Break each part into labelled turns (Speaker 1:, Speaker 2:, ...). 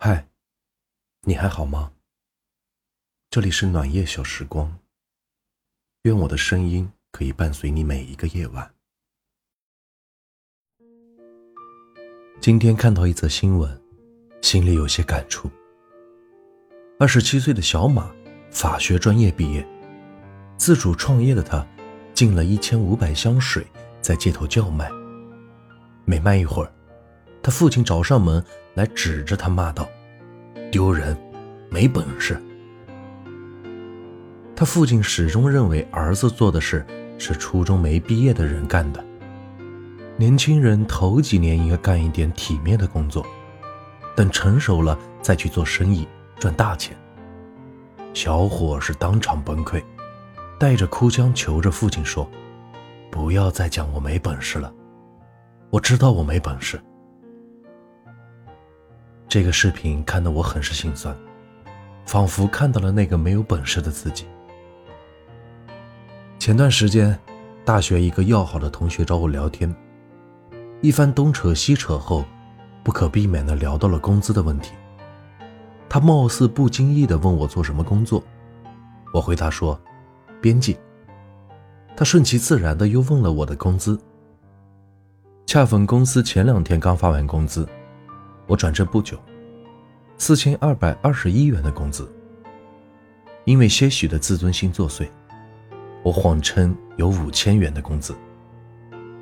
Speaker 1: 嗨，你还好吗？这里是暖夜小时光，愿我的声音可以伴随你每一个夜晚。今天看到一则新闻，心里有些感触。二十七岁的小马，法学专业毕业，自主创业的他，进了一千五百箱水，在街头叫卖。没卖一会儿，他父亲找上门。来指着他骂道：“丢人，没本事。”他父亲始终认为儿子做的事是初中没毕业的人干的。年轻人头几年应该干一点体面的工作，等成熟了再去做生意赚大钱。小伙是当场崩溃，带着哭腔求着父亲说：“不要再讲我没本事了，我知道我没本事。”这个视频看得我很是心酸，仿佛看到了那个没有本事的自己。前段时间，大学一个要好的同学找我聊天，一番东扯西扯后，不可避免地聊到了工资的问题。他貌似不经意地问我做什么工作，我回答说，编辑。他顺其自然地又问了我的工资。恰逢公司前两天刚发完工资。我转正不久，四千二百二十一元的工资。因为些许的自尊心作祟，我谎称有五千元的工资，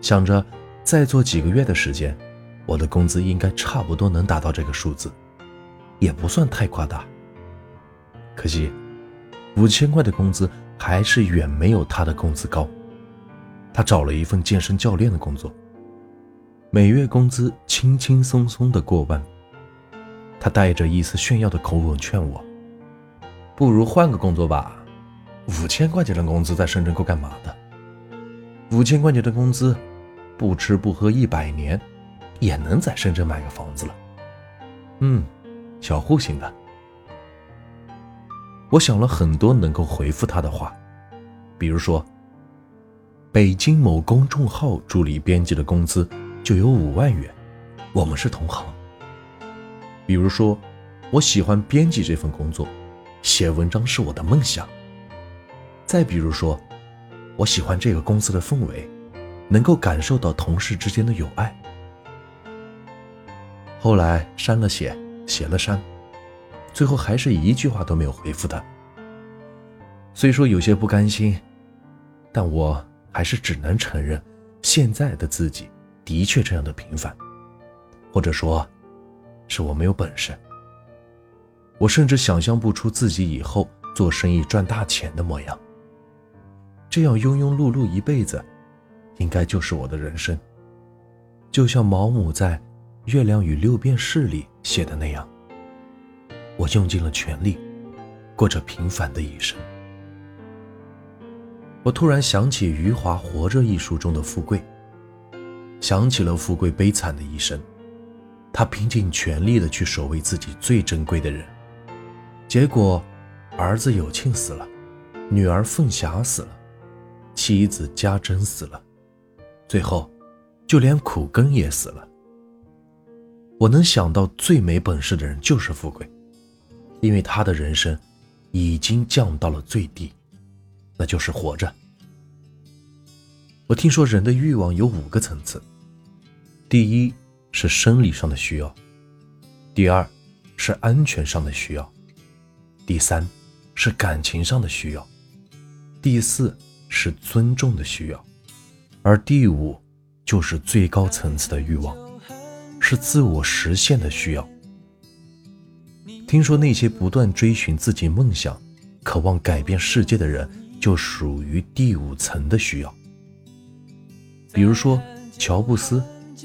Speaker 1: 想着再做几个月的时间，我的工资应该差不多能达到这个数字，也不算太夸大。可惜，五千块的工资还是远没有他的工资高。他找了一份健身教练的工作。每月工资轻轻松松的过万，他带着一丝炫耀的口吻劝我：“不如换个工作吧，五千块钱的工资在深圳够干嘛的？五千块钱的工资，不吃不喝一百年，也能在深圳买个房子了。嗯，小户型的。”我想了很多能够回复他的话，比如说，北京某公众号助理编辑的工资。就有五万元，我们是同行。比如说，我喜欢编辑这份工作，写文章是我的梦想。再比如说，我喜欢这个公司的氛围，能够感受到同事之间的友爱。后来删了写，写了删，最后还是一句话都没有回复他。虽说有些不甘心，但我还是只能承认，现在的自己。的确这样的平凡，或者说，是我没有本事。我甚至想象不出自己以后做生意赚大钱的模样。这样庸庸碌碌一辈子，应该就是我的人生。就像毛姆在《月亮与六便士》里写的那样，我用尽了全力，过着平凡的一生。我突然想起余华《活着》一书中的富贵。想起了富贵悲惨的一生，他拼尽全力的去守卫自己最珍贵的人，结果，儿子有庆死了，女儿凤霞死了，妻子家珍死了，最后，就连苦根也死了。我能想到最没本事的人就是富贵，因为他的人生，已经降到了最低，那就是活着。我听说人的欲望有五个层次，第一是生理上的需要，第二是安全上的需要，第三是感情上的需要，第四是尊重的需要，而第五就是最高层次的欲望，是自我实现的需要。听说那些不断追寻自己梦想、渴望改变世界的人，就属于第五层的需要。比如说，乔布斯、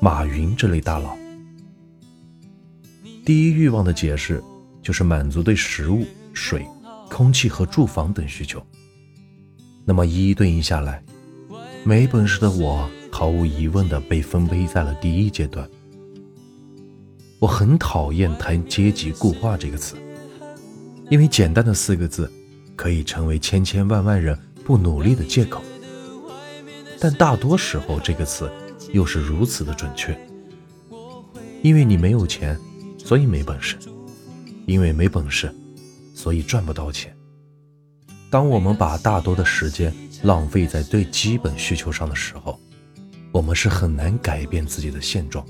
Speaker 1: 马云这类大佬，第一欲望的解释就是满足对食物、水、空气和住房等需求。那么一一对应下来，没本事的我毫无疑问的被分配在了第一阶段。我很讨厌谈阶级固化这个词，因为简单的四个字可以成为千千万万人不努力的借口。但大多时候，这个词又是如此的准确。因为你没有钱，所以没本事；因为没本事，所以赚不到钱。当我们把大多的时间浪费在最基本需求上的时候，我们是很难改变自己的现状。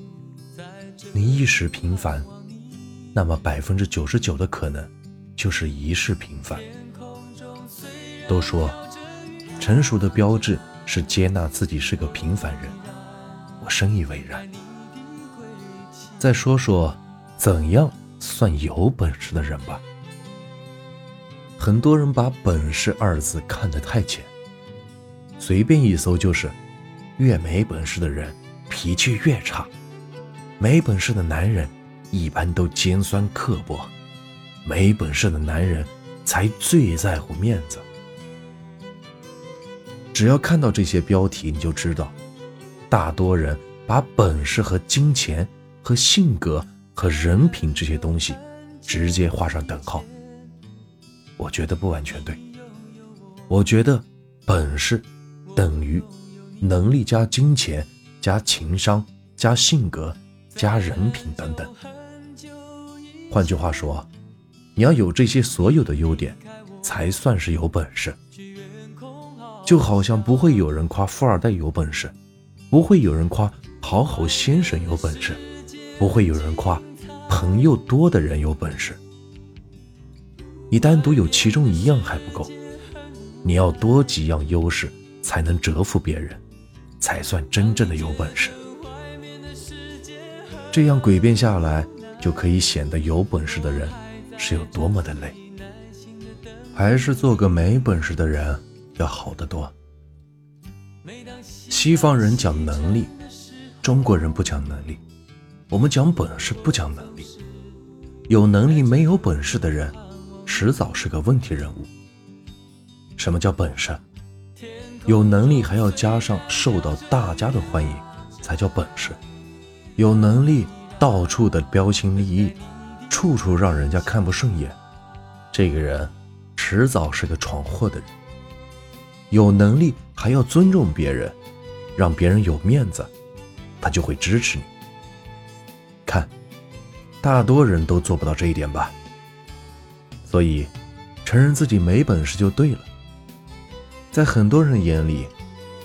Speaker 1: 你一时平凡，那么百分之九十九的可能就是一世平凡。都说成熟的标志是接纳自己是个平凡人，我深以为然。再说说怎样算有本事的人吧。很多人把“本事”二字看得太浅，随便一搜就是，越没本事的人脾气越差，没本事的男人一般都尖酸刻薄，没本事的男人才最在乎面子。只要看到这些标题，你就知道，大多人把本事和金钱、和性格、和人品这些东西直接画上等号。我觉得不完全对。我觉得本事等于能力加金钱加情商加性格加人品等等。换句话说，你要有这些所有的优点，才算是有本事。就好像不会有人夸富二代有本事，不会有人夸好好先生有本事，不会有人夸朋友多的人有本事。你单独有其中一样还不够，你要多几样优势才能折服别人，才算真正的有本事。这样诡辩下来，就可以显得有本事的人是有多么的累。还是做个没本事的人要好得多。西方人讲能力，中国人不讲能力，我们讲本事不讲能力。有能力没有本事的人。迟早是个问题人物。什么叫本事？有能力还要加上受到大家的欢迎，才叫本事。有能力到处的标新立异，处处让人家看不顺眼，这个人迟早是个闯祸的人。有能力还要尊重别人，让别人有面子，他就会支持你。看，大多人都做不到这一点吧。所以，承认自己没本事就对了。在很多人眼里，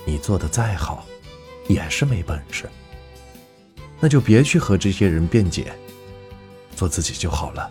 Speaker 1: 你做的再好，也是没本事。那就别去和这些人辩解，做自己就好了。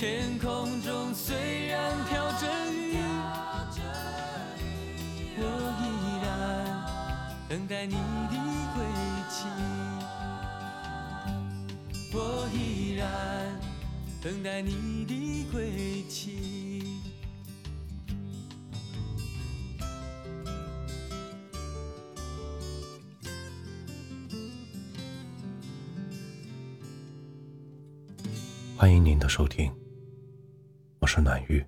Speaker 1: 天空中虽然飘着雨，我依然等待你的归期。我依然。等待你的归期。欢迎您的收听，我是暖玉，